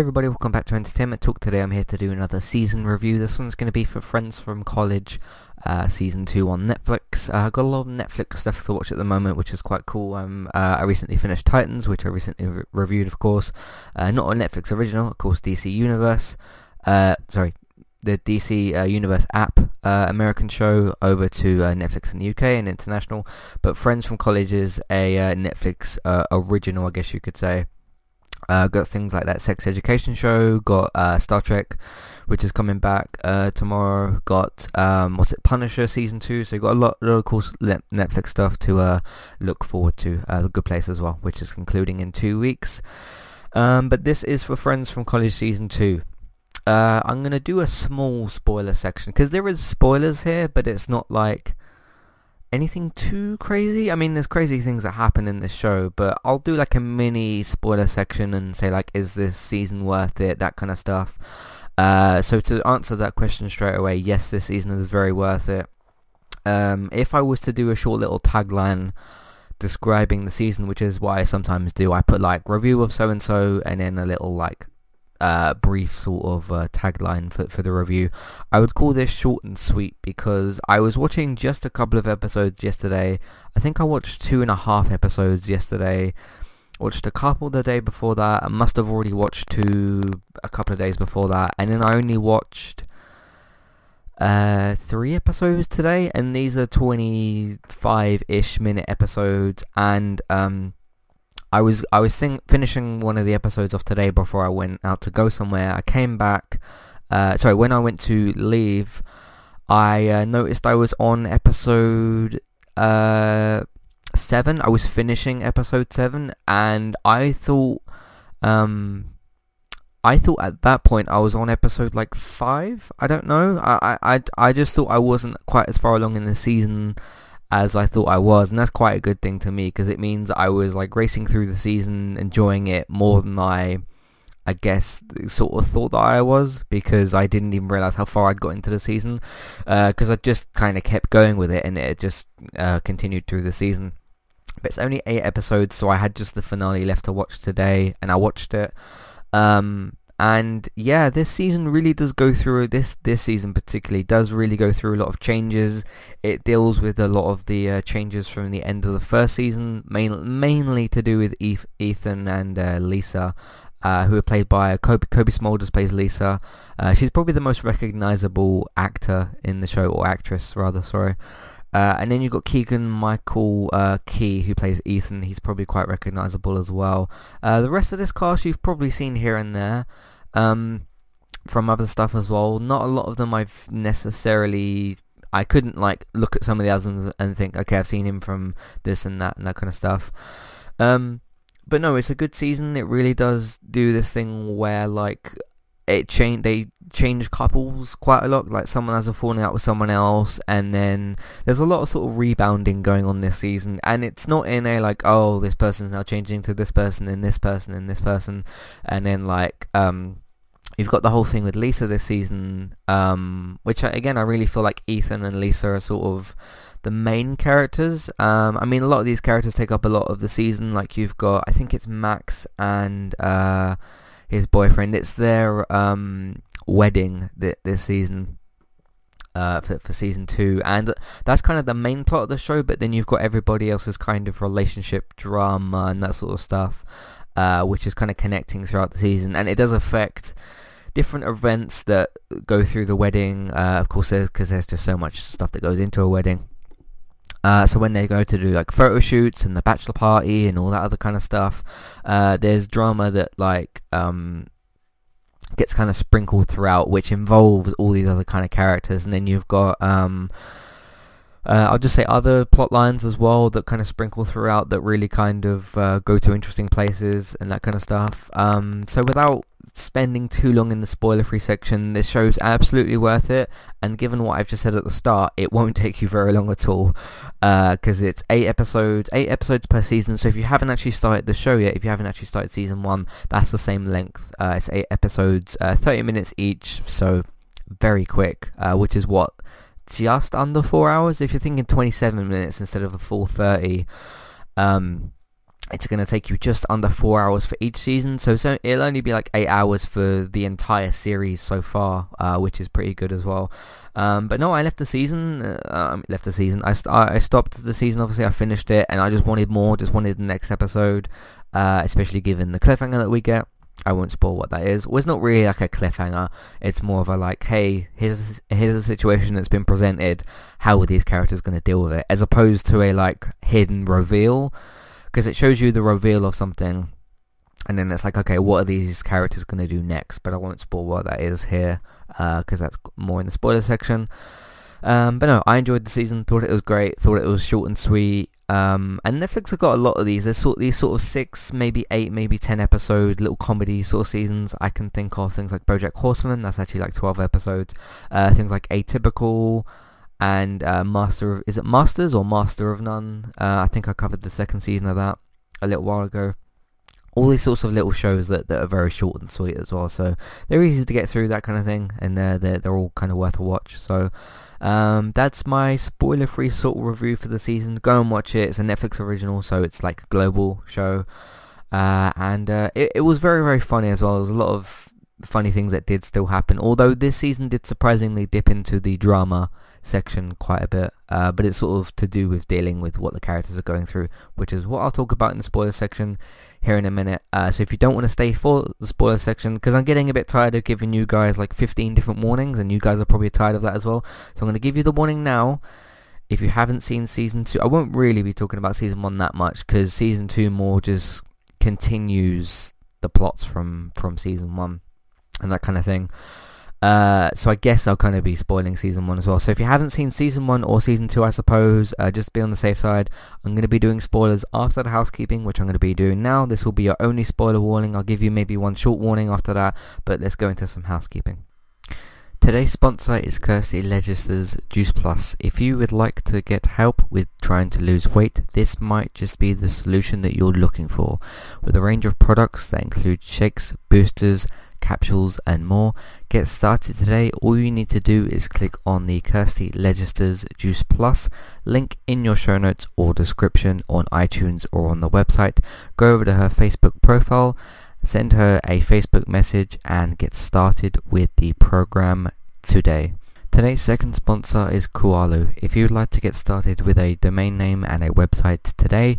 Everybody, welcome back to Entertainment Talk. Today I'm here to do another season review. This one's going to be for Friends from College, uh, season 2 on Netflix. Uh, I've got a lot of Netflix stuff to watch at the moment, which is quite cool. Um, uh, I recently finished Titans, which I recently re- reviewed, of course. Uh, not a Netflix original, of course, DC Universe. Uh, sorry, the DC uh, Universe app uh, American show over to uh, Netflix in the UK and international. But Friends from College is a Netflix original, I guess you could say. Uh, got things like that sex education show. Got uh, Star Trek, which is coming back uh, tomorrow. Got um, what's it, Punisher season two. So you got a lot, lot of cool Netflix stuff to uh, look forward to. Uh, the Good Place as well, which is concluding in two weeks. Um, but this is for Friends from College season two. Uh, I'm gonna do a small spoiler section because there is spoilers here, but it's not like anything too crazy. I mean, there's crazy things that happen in this show, but I'll do like a mini spoiler section and say like, is this season worth it? That kind of stuff. Uh, so to answer that question straight away, yes, this season is very worth it. Um, if I was to do a short little tagline describing the season, which is what I sometimes do, I put like review of so and so and then a little like uh, brief sort of uh, tagline for, for the review. I would call this short and sweet because I was watching just a couple of episodes yesterday. I think I watched two and a half episodes yesterday. Watched a couple the day before that. I must have already watched two a couple of days before that. And then I only watched uh, three episodes today. And these are 25-ish minute episodes. And um, I was I was think, finishing one of the episodes off today before I went out to go somewhere. I came back. Uh, sorry, when I went to leave, I uh, noticed I was on episode uh, seven. I was finishing episode seven, and I thought, um, I thought at that point I was on episode like five. I don't know. I I I just thought I wasn't quite as far along in the season as I thought I was, and that's quite a good thing to me because it means I was like racing through the season, enjoying it more than I, I guess, sort of thought that I was because I didn't even realize how far I'd got into the season because uh, I just kind of kept going with it and it just uh, continued through the season. But it's only eight episodes, so I had just the finale left to watch today, and I watched it. Um, and yeah this season really does go through this this season particularly does really go through a lot of changes it deals with a lot of the uh, changes from the end of the first season main, mainly to do with ethan and uh, lisa uh, who are played by Kobe, Cobie Smulders plays Lisa. Uh, she's probably the most recognizable actor in the show, or actress rather, sorry. Uh, and then you've got Keegan Michael uh, Key, who plays Ethan. He's probably quite recognizable as well. Uh, the rest of this cast you've probably seen here and there um, from other stuff as well. Not a lot of them I've necessarily... I couldn't like look at some of the others and think, okay, I've seen him from this and that and that kind of stuff. Um, but no, it's a good season. It really does do this thing where like it change they change couples quite a lot like someone has a falling out with someone else and then there's a lot of sort of rebounding going on this season and it's not in a like oh this person's now changing to this person and this person and this person and then like um you've got the whole thing with Lisa this season um which again I really feel like Ethan and Lisa are sort of the main characters. Um, I mean, a lot of these characters take up a lot of the season. Like you've got, I think it's Max and uh, his boyfriend. It's their um, wedding th- this season. Uh, for, for season two. And that's kind of the main plot of the show but then you've got everybody else's kind of relationship drama and that sort of stuff uh, which is kind of connecting throughout the season. And it does affect different events that go through the wedding. Uh, of course because there's, there's just so much stuff that goes into a wedding. Uh, so when they go to do like photo shoots and the bachelor party and all that other kind of stuff, uh, there's drama that like um, gets kind of sprinkled throughout, which involves all these other kind of characters, and then you've got um, uh, I'll just say other plot lines as well that kind of sprinkle throughout that really kind of uh, go to interesting places and that kind of stuff. Um, so without spending too long in the spoiler-free section. This show's absolutely worth it, and given what I've just said at the start, it won't take you very long at all, because uh, it's eight episodes, eight episodes per season. So if you haven't actually started the show yet, if you haven't actually started season one, that's the same length. Uh, it's eight episodes, uh, 30 minutes each, so very quick, uh, which is what just under four hours. If you're thinking 27 minutes instead of a full 30. Um, it's going to take you just under four hours for each season, so, so it'll only be like eight hours for the entire series so far, uh, which is pretty good as well. Um, but no, I left the season. Uh, um, left the season. I, st- I stopped the season. Obviously, I finished it, and I just wanted more. Just wanted the next episode, uh, especially given the cliffhanger that we get. I won't spoil what that is. Well, it's not really like a cliffhanger. It's more of a like, hey, here's here's a situation that's been presented. How are these characters going to deal with it? As opposed to a like hidden reveal, because it shows you the reveal of something, and then it's like, okay, what are these characters going to do next? But I won't spoil what that is here, because uh, that's more in the spoiler section. Um, but no, I enjoyed the season. Thought it was great. Thought it was short and sweet. Um, and Netflix have got a lot of these. There's sort these sort of six, maybe eight, maybe ten episode little comedy sort of seasons. I can think of things like BoJack Horseman. That's actually like twelve episodes. Uh, things like Atypical and uh, Master of is it Masters or Master of None? Uh, I think I covered the second season of that a little while ago. All these sorts of little shows that, that are very short and sweet as well. So they're easy to get through that kind of thing, and they're they're, they're all kind of worth a watch. So. Um, that's my spoiler-free sort of review for the season. Go and watch it. It's a Netflix original, so it's like a global show. Uh, and uh, it, it was very, very funny as well. There was a lot of funny things that did still happen. Although this season did surprisingly dip into the drama section quite a bit. Uh, but it's sort of to do with dealing with what the characters are going through, which is what I'll talk about in the spoiler section here in a minute. Uh, so if you don't want to stay for the spoiler section, because I'm getting a bit tired of giving you guys like 15 different warnings, and you guys are probably tired of that as well. So I'm going to give you the warning now. If you haven't seen season two, I won't really be talking about season one that much, because season two more just continues the plots from from season one and that kind of thing. Uh, so I guess I'll kind of be spoiling season one as well. So if you haven't seen season one or season two, I suppose, uh, just be on the safe side. I'm going to be doing spoilers after the housekeeping, which I'm going to be doing now. This will be your only spoiler warning. I'll give you maybe one short warning after that, but let's go into some housekeeping. Today's sponsor is Kirsty Legister's Juice Plus. If you would like to get help with trying to lose weight, this might just be the solution that you're looking for. With a range of products that include shakes, boosters, capsules and more. Get started today. All you need to do is click on the Kirsty Legister's Juice Plus link in your show notes or description on iTunes or on the website. Go over to her Facebook profile, send her a Facebook message and get started with the program today. Today's second sponsor is Kualo. If you'd like to get started with a domain name and a website today,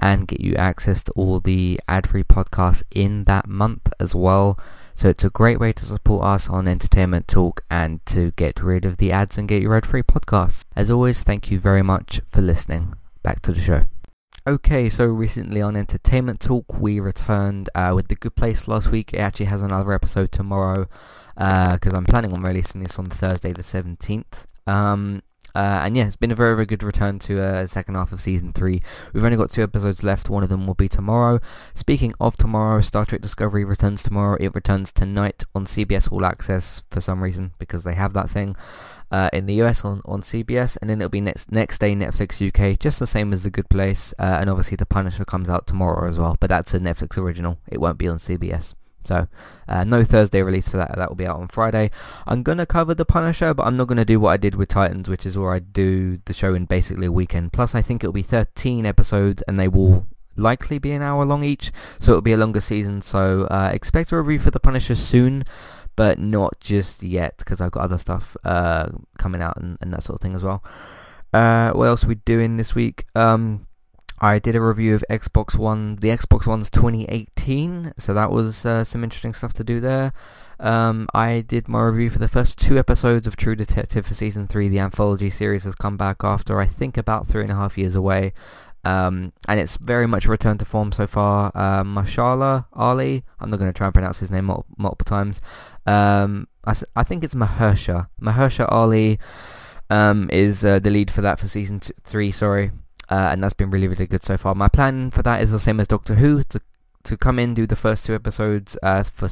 and get you access to all the ad-free podcasts in that month as well. So it's a great way to support us on Entertainment Talk and to get rid of the ads and get your ad-free podcasts. As always, thank you very much for listening. Back to the show. Okay, so recently on Entertainment Talk, we returned uh, with The Good Place last week. It actually has another episode tomorrow because uh, I'm planning on releasing this on Thursday the 17th. Um, uh, and yeah, it's been a very, very good return to uh, second half of season three. We've only got two episodes left. One of them will be tomorrow. Speaking of tomorrow, Star Trek Discovery returns tomorrow. It returns tonight on CBS All Access for some reason because they have that thing uh, in the US on, on CBS, and then it'll be next next day Netflix UK, just the same as The Good Place. Uh, and obviously, The Punisher comes out tomorrow as well, but that's a Netflix original. It won't be on CBS. So, uh, no Thursday release for that. That will be out on Friday. I'm going to cover The Punisher, but I'm not going to do what I did with Titans, which is where I do the show in basically a weekend. Plus, I think it'll be 13 episodes, and they will likely be an hour long each, so it'll be a longer season. So, uh, expect a review for The Punisher soon, but not just yet, because I've got other stuff uh, coming out and, and, that sort of thing as well. Uh, what else are we doing this week? Um, I did a review of Xbox One, the Xbox One's 2018, so that was uh, some interesting stuff to do there. Um, I did my review for the first two episodes of True Detective for Season 3. The anthology series has come back after, I think, about three and a half years away. Um, and it's very much a return to form so far. Uh, Mashallah Ali, I'm not going to try and pronounce his name multiple, multiple times. Um, I, I think it's Mahersha. Mahersha Ali um, is uh, the lead for that for season t- three. Sorry, uh, and that's been really really good so far. My plan for that is the same as Doctor Who to to come in, do the first two episodes uh, for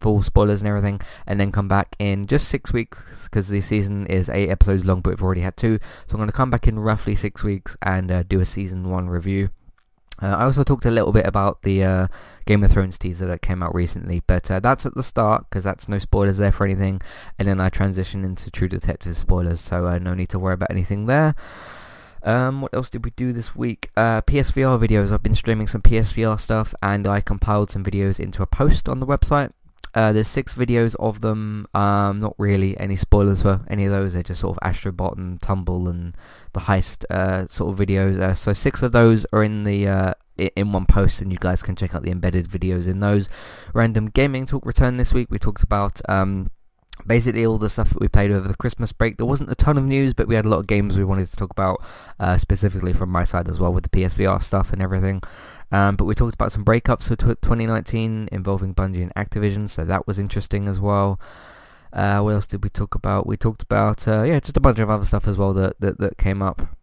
full spoilers and everything, and then come back in just six weeks because the season is eight episodes long, but we've already had two. So I'm going to come back in roughly six weeks and uh, do a season one review. Uh, I also talked a little bit about the uh, Game of Thrones teaser that came out recently, but uh, that's at the start because that's no spoilers there for anything. And then I transition into True Detective spoilers, so uh, no need to worry about anything there. Um, what else did we do this week? Uh, PSVR videos. I've been streaming some PSVR stuff, and I compiled some videos into a post on the website. Uh, there's six videos of them. Um, not really any spoilers for any of those. They're just sort of Astrobot and Tumble and the heist uh, sort of videos. Uh, so six of those are in the uh, in one post, and you guys can check out the embedded videos in those. Random gaming talk return this week. We talked about um, basically all the stuff that we played over the Christmas break. There wasn't a ton of news, but we had a lot of games we wanted to talk about, uh, specifically from my side as well with the PSVR stuff and everything. Um, but we talked about some breakups for 2019 involving Bungie and Activision, so that was interesting as well. Uh, what else did we talk about? We talked about, uh, yeah, just a bunch of other stuff as well that, that, that came up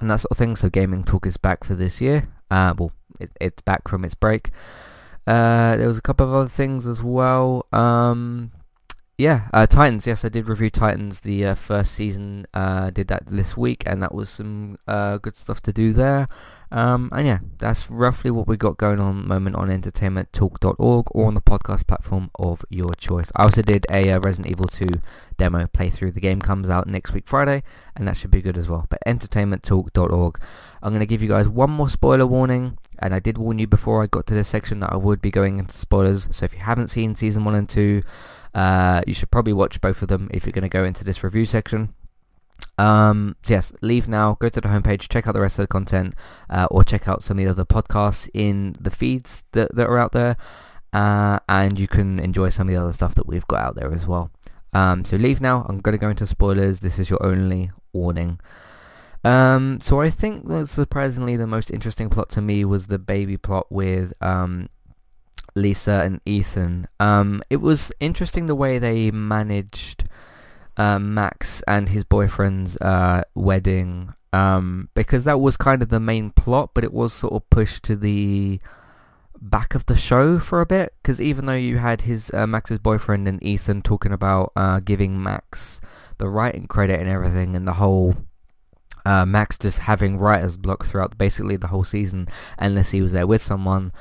and that sort of thing. So gaming talk is back for this year. Uh, well, it, it's back from its break. Uh, there was a couple of other things as well. Um, yeah, uh, Titans. Yes, I did review Titans. The uh, first season uh, did that this week, and that was some uh, good stuff to do there. Um, and yeah, that's roughly what we got going on moment on entertainmenttalk.org or on the podcast platform of your choice. I also did a uh, Resident Evil 2 demo playthrough. The game comes out next week Friday, and that should be good as well. But entertainmenttalk.org. I'm going to give you guys one more spoiler warning, and I did warn you before I got to this section that I would be going into spoilers. So if you haven't seen season 1 and 2, uh, you should probably watch both of them if you're going to go into this review section. Um, so yes, leave now, go to the homepage, check out the rest of the content, uh, or check out some of the other podcasts in the feeds that, that are out there, uh, and you can enjoy some of the other stuff that we've got out there as well. Um, so leave now, I'm going to go into spoilers, this is your only warning. Um, so I think that surprisingly the most interesting plot to me was the baby plot with um, Lisa and Ethan. Um, it was interesting the way they managed uh, Max and his boyfriend's uh, wedding um, because that was kind of the main plot, but it was sort of pushed to the back of the show for a bit because even though you had his uh, Max's boyfriend and Ethan talking about uh, giving Max the writing credit and everything and the whole uh, Max just having writer's block throughout basically the whole season unless he was there with someone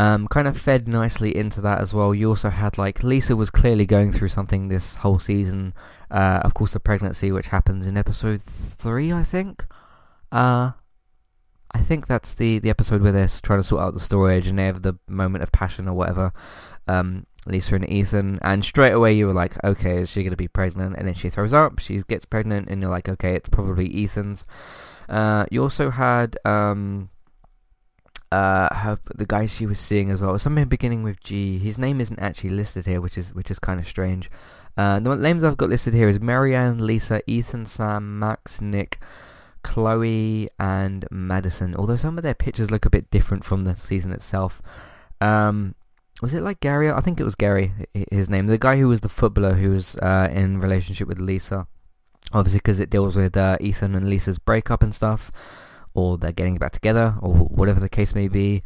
um, kind of fed nicely into that as well. You also had like Lisa was clearly going through something this whole season. Uh, of course, the pregnancy, which happens in episode three, I think. Uh, I think that's the, the episode where they're trying to sort out the storage and they have the moment of passion or whatever. Um, Lisa and Ethan, and straight away you were like, okay, is she going to be pregnant? And then she throws up, she gets pregnant, and you're like, okay, it's probably Ethan's. Uh, you also had um, uh, her, the guy she was seeing as well. Something beginning with G. His name isn't actually listed here, which is which is kind of strange. Uh, the names I've got listed here is Marianne, Lisa, Ethan, Sam, Max, Nick, Chloe, and Madison. Although some of their pictures look a bit different from the season itself. Um, was it like Gary? I think it was Gary, his name. The guy who was the footballer who was uh, in relationship with Lisa. Obviously, because it deals with uh, Ethan and Lisa's breakup and stuff or they're getting back together, or whatever the case may be.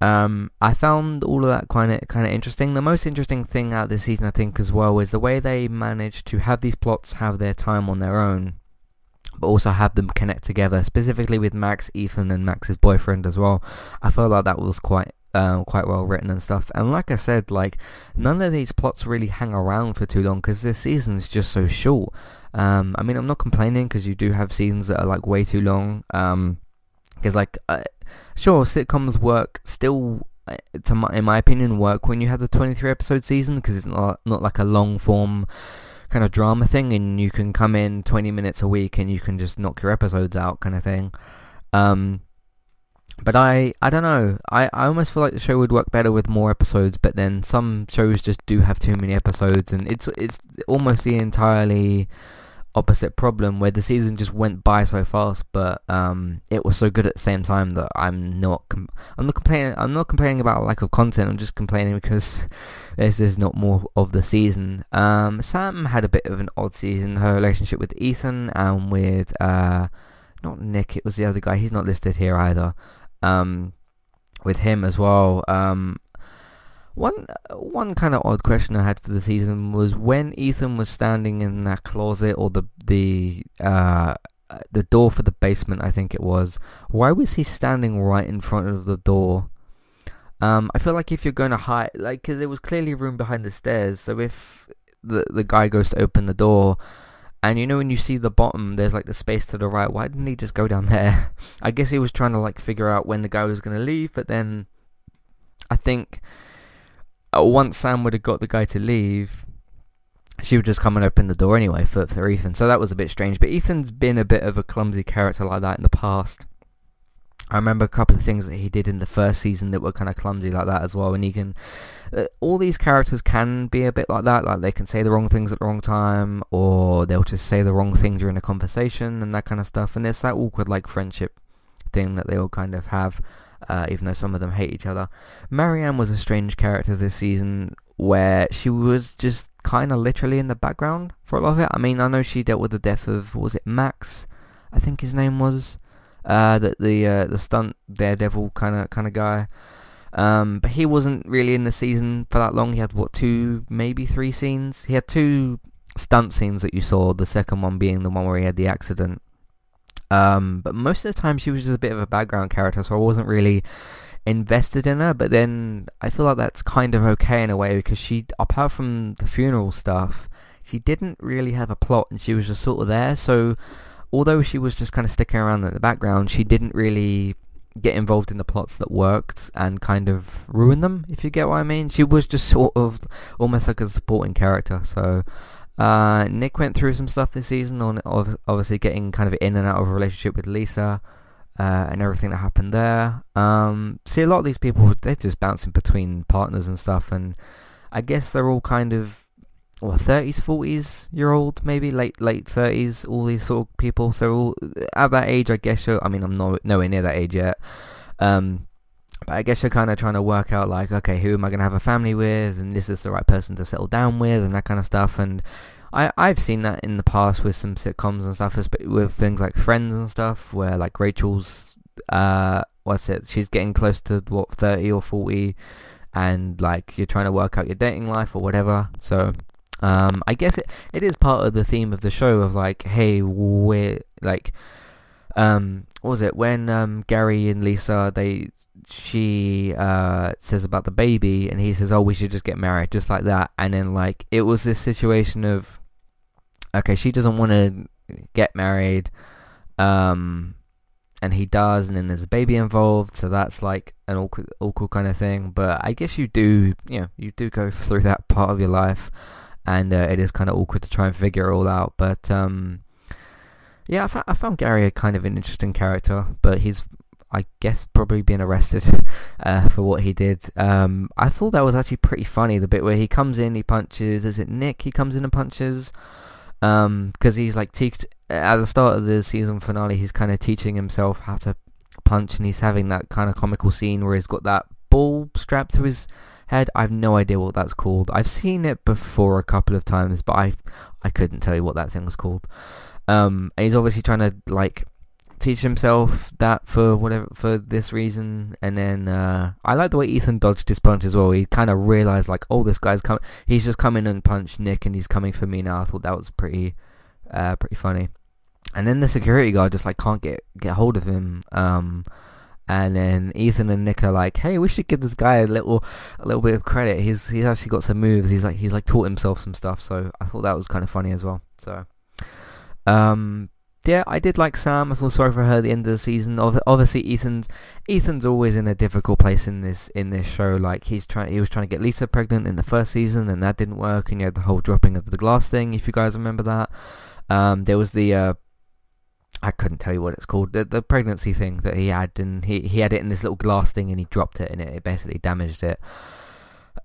Um, I found all of that kind of kind of interesting. The most interesting thing out this season, I think, as well, is the way they managed to have these plots have their time on their own, but also have them connect together. Specifically with Max, Ethan, and Max's boyfriend as well. I felt like that was quite um, quite well written and stuff. And like I said, like none of these plots really hang around for too long because this season's just so short. Um, I mean, I'm not complaining because you do have seasons that are like way too long. Um, because like, uh, sure, sitcoms work still. Uh, to my, in my opinion, work when you have the 23 episode season because it's not not like a long form kind of drama thing, and you can come in 20 minutes a week and you can just knock your episodes out, kind of thing. Um, but I, I don't know. I, I almost feel like the show would work better with more episodes. But then some shows just do have too many episodes, and it's it's almost the entirely opposite problem where the season just went by so fast, but um, it was so good at the same time that I'm not com- I'm not complaining I'm not complaining about lack of content. I'm just complaining because there's just not more of the season. Um, Sam had a bit of an odd season. Her relationship with Ethan and with uh, not Nick, it was the other guy. He's not listed here either. Um, with him as well. Um, one one kind of odd question I had for the season was when Ethan was standing in that closet or the the uh, the door for the basement, I think it was. Why was he standing right in front of the door? Um, I feel like if you're going to hide, like, because there was clearly room behind the stairs, so if the the guy goes to open the door, and you know when you see the bottom, there's like the space to the right. Why didn't he just go down there? I guess he was trying to like figure out when the guy was going to leave, but then I think uh, once Sam would have got the guy to leave, she would just come and open the door anyway for, for Ethan. So that was a bit strange. But Ethan's been a bit of a clumsy character like that in the past. I remember a couple of things that he did in the first season that were kind of clumsy like that as well. And he can, uh, all these characters can be a bit like that. Like they can say the wrong things at the wrong time, or they'll just say the wrong thing during a conversation and that kind of stuff. And it's that awkward like friendship thing that they all kind of have uh, even though some of them hate each other. Marianne was a strange character this season where she was just kind of literally in the background for a lot of it. I mean, I know she dealt with the death of, was it Max? I think his name was. Uh, the the uh, the stunt daredevil kind of kind of guy. Um, but he wasn't really in the season for that long. He had what two, maybe three scenes. He had two stunt scenes that you saw. The second one being the one where he had the accident. Um, but most of the time she was just a bit of a background character, so I wasn't really invested in her. But then I feel like that's kind of okay in a way because she, apart from the funeral stuff, she didn't really have a plot and she was just sort of there. So although she was just kind of sticking around in the background, she didn't really get involved in the plots that worked and kind of ruin them, if you get what I mean. She was just sort of almost like a supporting character. So uh, Nick went through some stuff this season on obviously getting kind of in and out of a relationship with Lisa uh, and everything that happened there. Um, see, a lot of these people, they're just bouncing between partners and stuff, and I guess they're all kind of, what, 30s, 40s year old, maybe late late 30s, all these sort of people. So all, at that age, I guess, you're I mean, I'm not nowhere near that age yet. Um, but I guess you're kind of trying to work out like, okay, who am I going to have a family with, and this is the right person to settle down with, and that kind of stuff. And I I've seen that in the past with some sitcoms and stuff, with things like Friends and stuff, where like Rachel's, uh, what's it? She's getting close to what thirty or forty, and like you're trying to work out your dating life or whatever. So. Um, I guess it, it is part of the theme of the show of like, hey, we're like, um, what was it when um, Gary and Lisa they she uh, says about the baby, and he says, "Oh, we should just get married," just like that. And then like it was this situation of, okay, she doesn't want to get married, um, and he does, and then there's a baby involved, so that's like an awkward, awkward kind of thing. But I guess you do, you know, you do go through that part of your life, and uh, it is kind of awkward to try and figure it all out. But um, yeah, I, found Gary a kind of an interesting character, but he's I guess probably being arrested uh, for what he did. Um, I thought that was actually pretty funny. The bit where he comes in, he punches. Is it Nick? He comes in and punches because um, he's like teached at the start of the season finale. He's kind of teaching himself how to punch, and he's having that kind of comical scene where he's got that ball strapped to his head. I have no idea what that's called. I've seen it before a couple of times, but I I couldn't tell you what that thing was called. Um, he's obviously trying to like teach himself that for whatever for this reason and then uh, I like the way Ethan dodged his punch as well he kind of realized like oh this guy's coming he's just coming and punched Nick and he's coming for me now I thought that was pretty uh, pretty funny and then the security guard just like can't get get hold of him um, and then Ethan and Nick are like hey we should give this guy a little a little bit of credit he's he's actually got some moves he's like he's like taught himself some stuff so I thought that was kind of funny as well so um, yeah, I did like Sam. I feel sorry for her at the end of the season. Obviously, Ethan's Ethan's always in a difficult place in this in this show. Like he's trying, he was trying to get Lisa pregnant in the first season, and that didn't work. And you had the whole dropping of the glass thing, if you guys remember that. Um, there was the uh, I couldn't tell you what it's called. The, the pregnancy thing that he had, and he he had it in this little glass thing, and he dropped it, and it, it basically damaged it.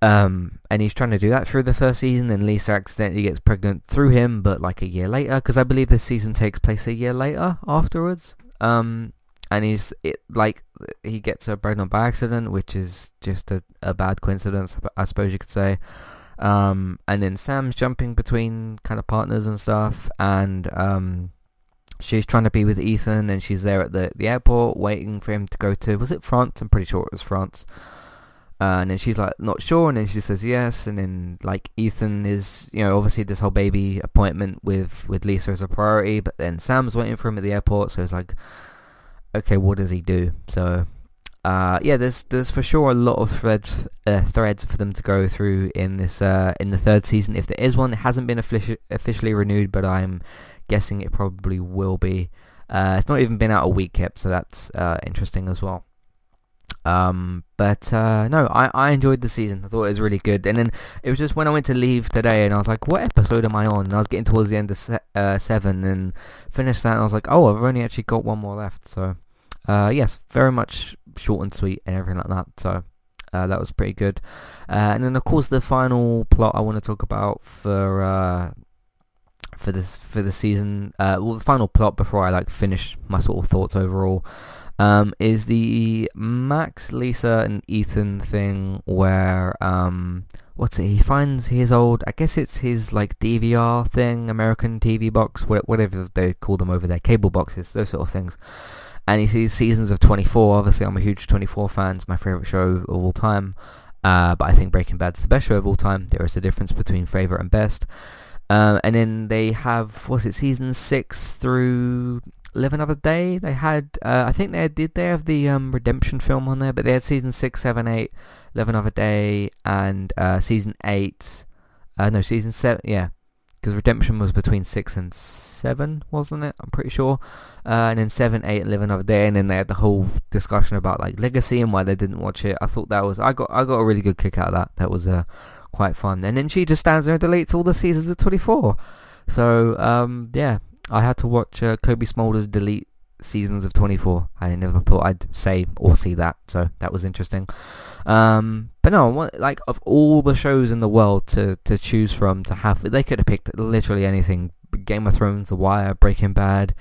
Um, and he's trying to do that through the first season, and Lisa accidentally gets pregnant through him, but like a year later, because I believe this season takes place a year later afterwards. Um, and he's it like he gets her pregnant by accident, which is just a, a bad coincidence, I suppose you could say. Um, and then Sam's jumping between kind of partners and stuff, and um, she's trying to be with Ethan, and she's there at the the airport waiting for him to go to was it France? I'm pretty sure it was France. Uh, and then she's like not sure, and then she says yes, and then like Ethan is, you know, obviously this whole baby appointment with with Lisa is a priority, but then Sam's waiting for him at the airport, so it's like, okay, what does he do? So, uh, yeah, there's there's for sure a lot of threads uh, threads for them to go through in this uh, in the third season. If there is one, it hasn't been offici- officially renewed, but I'm guessing it probably will be. Uh, it's not even been out a week yet, so that's uh, interesting as well. Um, but uh, no, I, I enjoyed the season. I thought it was really good. And then it was just when I went to leave today, and I was like, "What episode am I on?" And I was getting towards the end of se- seven, and finished that. And I was like, "Oh, I've only actually got one more left." So, uh, yes, very much short and sweet and everything like that. So. Uh, that was pretty good, uh, and then of course the final plot I want to talk about for uh, for this for the season. Uh, well, the final plot before I like finish my sort of thoughts overall um, is the Max, Lisa, and Ethan thing where um, what's it? He finds his old, I guess it's his like DVR thing, American TV box, whatever they call them over there, cable boxes, those sort of things. And he sees seasons of 24. Obviously, I'm a huge 24 fan. It's my favorite show of all time. Uh, but I think Breaking Bad's the best show of all time. There is a difference between favorite and best. Um, and then they have, what's it, season 6 through Live Another Day. They had, uh, I think they did they have the um, Redemption film on there, but they had season 6, 7, 8, Live Another Day, and uh, season 8, uh, no, season 7, yeah, because Redemption was between 6 and 7, wasn't it? I'm pretty sure. Uh, and then 7, 8, Live Another Day, and then they had the whole discussion about like Legacy and why they didn't watch it. I thought that was, I got, I got a really good kick out of that. That was uh, quite fun. And then she just stands there and deletes all the seasons of 24. So, um, yeah, I had to watch uh, Cobie Smulders delete seasons of 24. I never thought I'd say or see that, so that was interesting. Um, but no, like of all the shows in the world to, to choose from, to have, they could have picked literally anything. Game of Thrones, The Wire, Breaking Bad,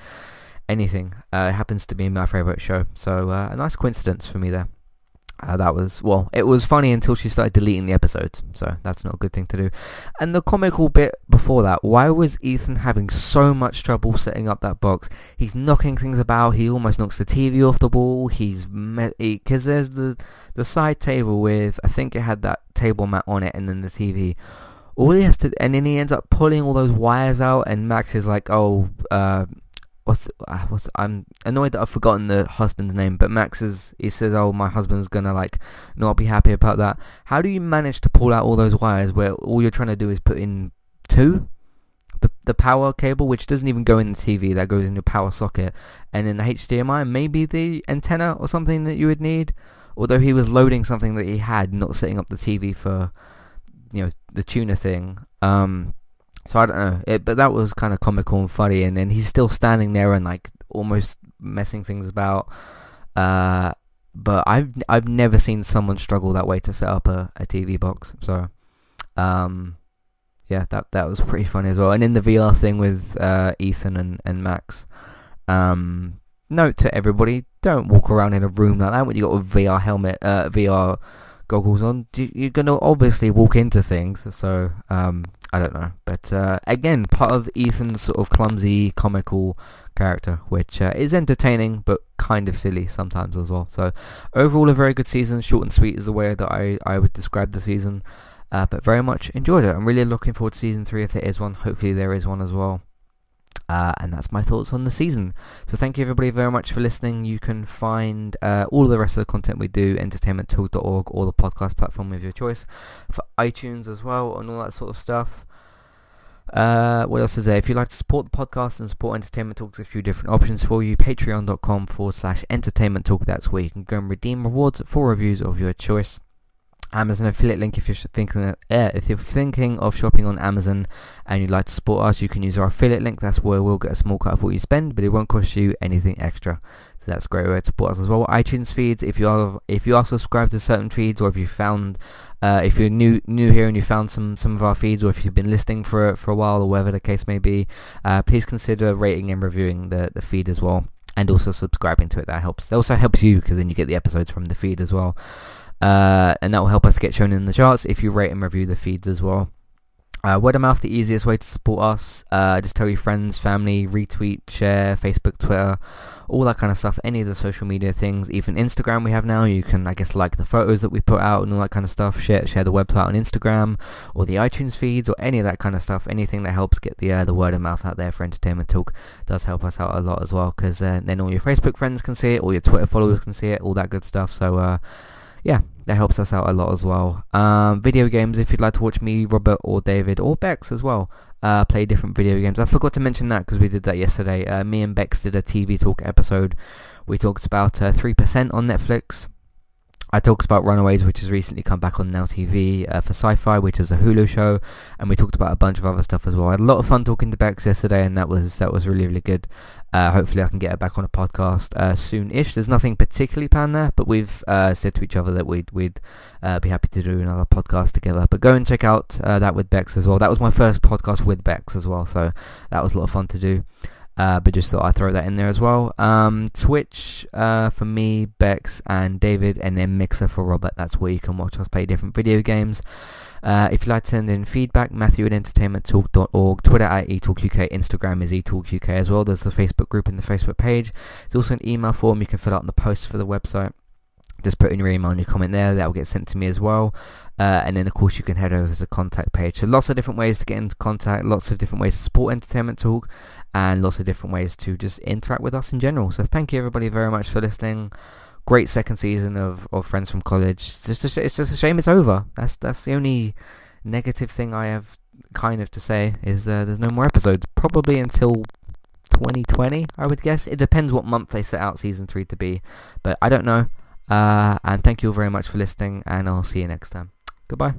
anything. Uh, happens to be my favourite show, so uh, a nice coincidence for me there. Uh, that was, well, it was funny until she started deleting the episodes, so that's not a good thing to do. And the comical bit before that, why was Ethan having so much trouble setting up that box? He's knocking things about, he almost knocks the TV off the wall, he's, because he, there's the, the side table with, I think it had that table mat on it and then the TV. All he has to, and then he ends up pulling all those wires out and Max is like, oh, uh, what's uh, what's I'm annoyed that I've forgotten the husband's name, but Max is he says, "Oh, my husband's gonna like not be happy about that." How do you manage to pull out all those wires where all you're trying to do is put in two? The, the power cable, which doesn't even go in the TV, that goes in your power socket, and then the HDMI, maybe the antenna or something that you would need. Although he was loading something that he had, not setting up the TV for, you know, the tuner thing. Um, so I don't know, it, but that was kind of comical and funny. And then he's still standing there and like almost messing things about. Uh, but I've I've never seen someone struggle that way to set up a, a TV box. So, um, yeah, that that was pretty funny as well. And in the VR thing with uh, Ethan and and Max, um, note to everybody: don't walk around in a room like that when you got a VR helmet, uh, VR goggles on. You're gonna obviously walk into things. So, um, I don't know. But uh, again, part of Ethan's sort of clumsy, comical character, which uh, is entertaining but kind of silly sometimes as well. So overall, a very good season. Short and sweet is the way that I, I would describe the season. Uh, but very much enjoyed it. I'm really looking forward to season 3 if there is one. Hopefully there is one as well. Uh, and that's my thoughts on the season. So thank you everybody very much for listening. You can find uh, all the rest of the content we do, entertainmenttalk.org or the podcast platform of your choice, for iTunes as well and all that sort of stuff. Uh, what else is there? If you'd like to support the podcast and support Entertainment Talk, there's a few different options for you. Patreon.com forward slash entertainment talk. That's where you can go and redeem rewards for reviews of your choice. Amazon affiliate link if you're thinking of, uh, if you're thinking of shopping on Amazon and you'd like to support us, you can use our affiliate link. That's where we'll get a small cut of what you spend, but it won't cost you anything extra. So that's a great way to support us as well. iTunes feeds, if you are if you are subscribed to certain feeds, or if you found uh, if you're new new here and you found some some of our feeds, or if you've been listening for for a while, or whatever the case may be, uh, please consider rating and reviewing the the feed as well, and also subscribing to it. That helps. That also helps you because then you get the episodes from the feed as well. Uh, and that will help us get shown in the charts if you rate and review the feeds as well. Uh, word of mouth, the easiest way to support us. Uh, just tell your friends, family, retweet, share, Facebook, Twitter, all that kind of stuff. Any of the social media things, even Instagram we have now. You can, I guess, like the photos that we put out and all that kind of stuff. Share, share the website on Instagram or the iTunes feeds or any of that kind of stuff. Anything that helps get the uh, the word of mouth out there for entertainment talk does help us out a lot as well. Because uh, then all your Facebook friends can see it, all your Twitter followers can see it, all that good stuff. So uh, that helps us out a lot as well. Um, video games, if you'd like to watch me, Robert, or David, or Bex as well, uh, play different video games. I forgot to mention that because we did that yesterday. Uh, me and Bex did a TV talk episode. We talked about uh, 3% on Netflix. I talked about Runaways, which has recently come back on Now TV uh, for Sci-Fi, which is a Hulu show, and we talked about a bunch of other stuff as well. I had a lot of fun talking to Bex yesterday, and that was that was really really good. Uh, hopefully, I can get her back on a podcast uh, soon-ish. There's nothing particularly planned there, but we've uh, said to each other that we'd we'd uh, be happy to do another podcast together. But go and check out uh, that with Bex as well. That was my first podcast with Bex as well, so that was a lot of fun to do. Uh, but just thought I'd throw that in there as well. Um, Twitch uh, for me, Bex and David, and then Mixer for Robert. That's where you can watch us play different video games. Uh, if you'd like to send in feedback, Matthew at entertainmenttalk.org, Twitter at eTalkUK, Instagram is eTalkUK as well. There's the Facebook group and the Facebook page. There's also an email form you can fill out in the post for the website just put in your email and your comment there that will get sent to me as well uh, and then of course you can head over to the contact page so lots of different ways to get into contact lots of different ways to support entertainment talk and lots of different ways to just interact with us in general. So thank you everybody very much for listening. Great second season of, of friends from college. It's just, a, it's just a shame it's over. That's that's the only negative thing i have kind of to say is uh, there's no more episodes. Probably until 2020 i would guess. It depends what month they set out season 3 to be but i don't know. Uh, and thank you all very much for listening, and I'll see you next time. Goodbye.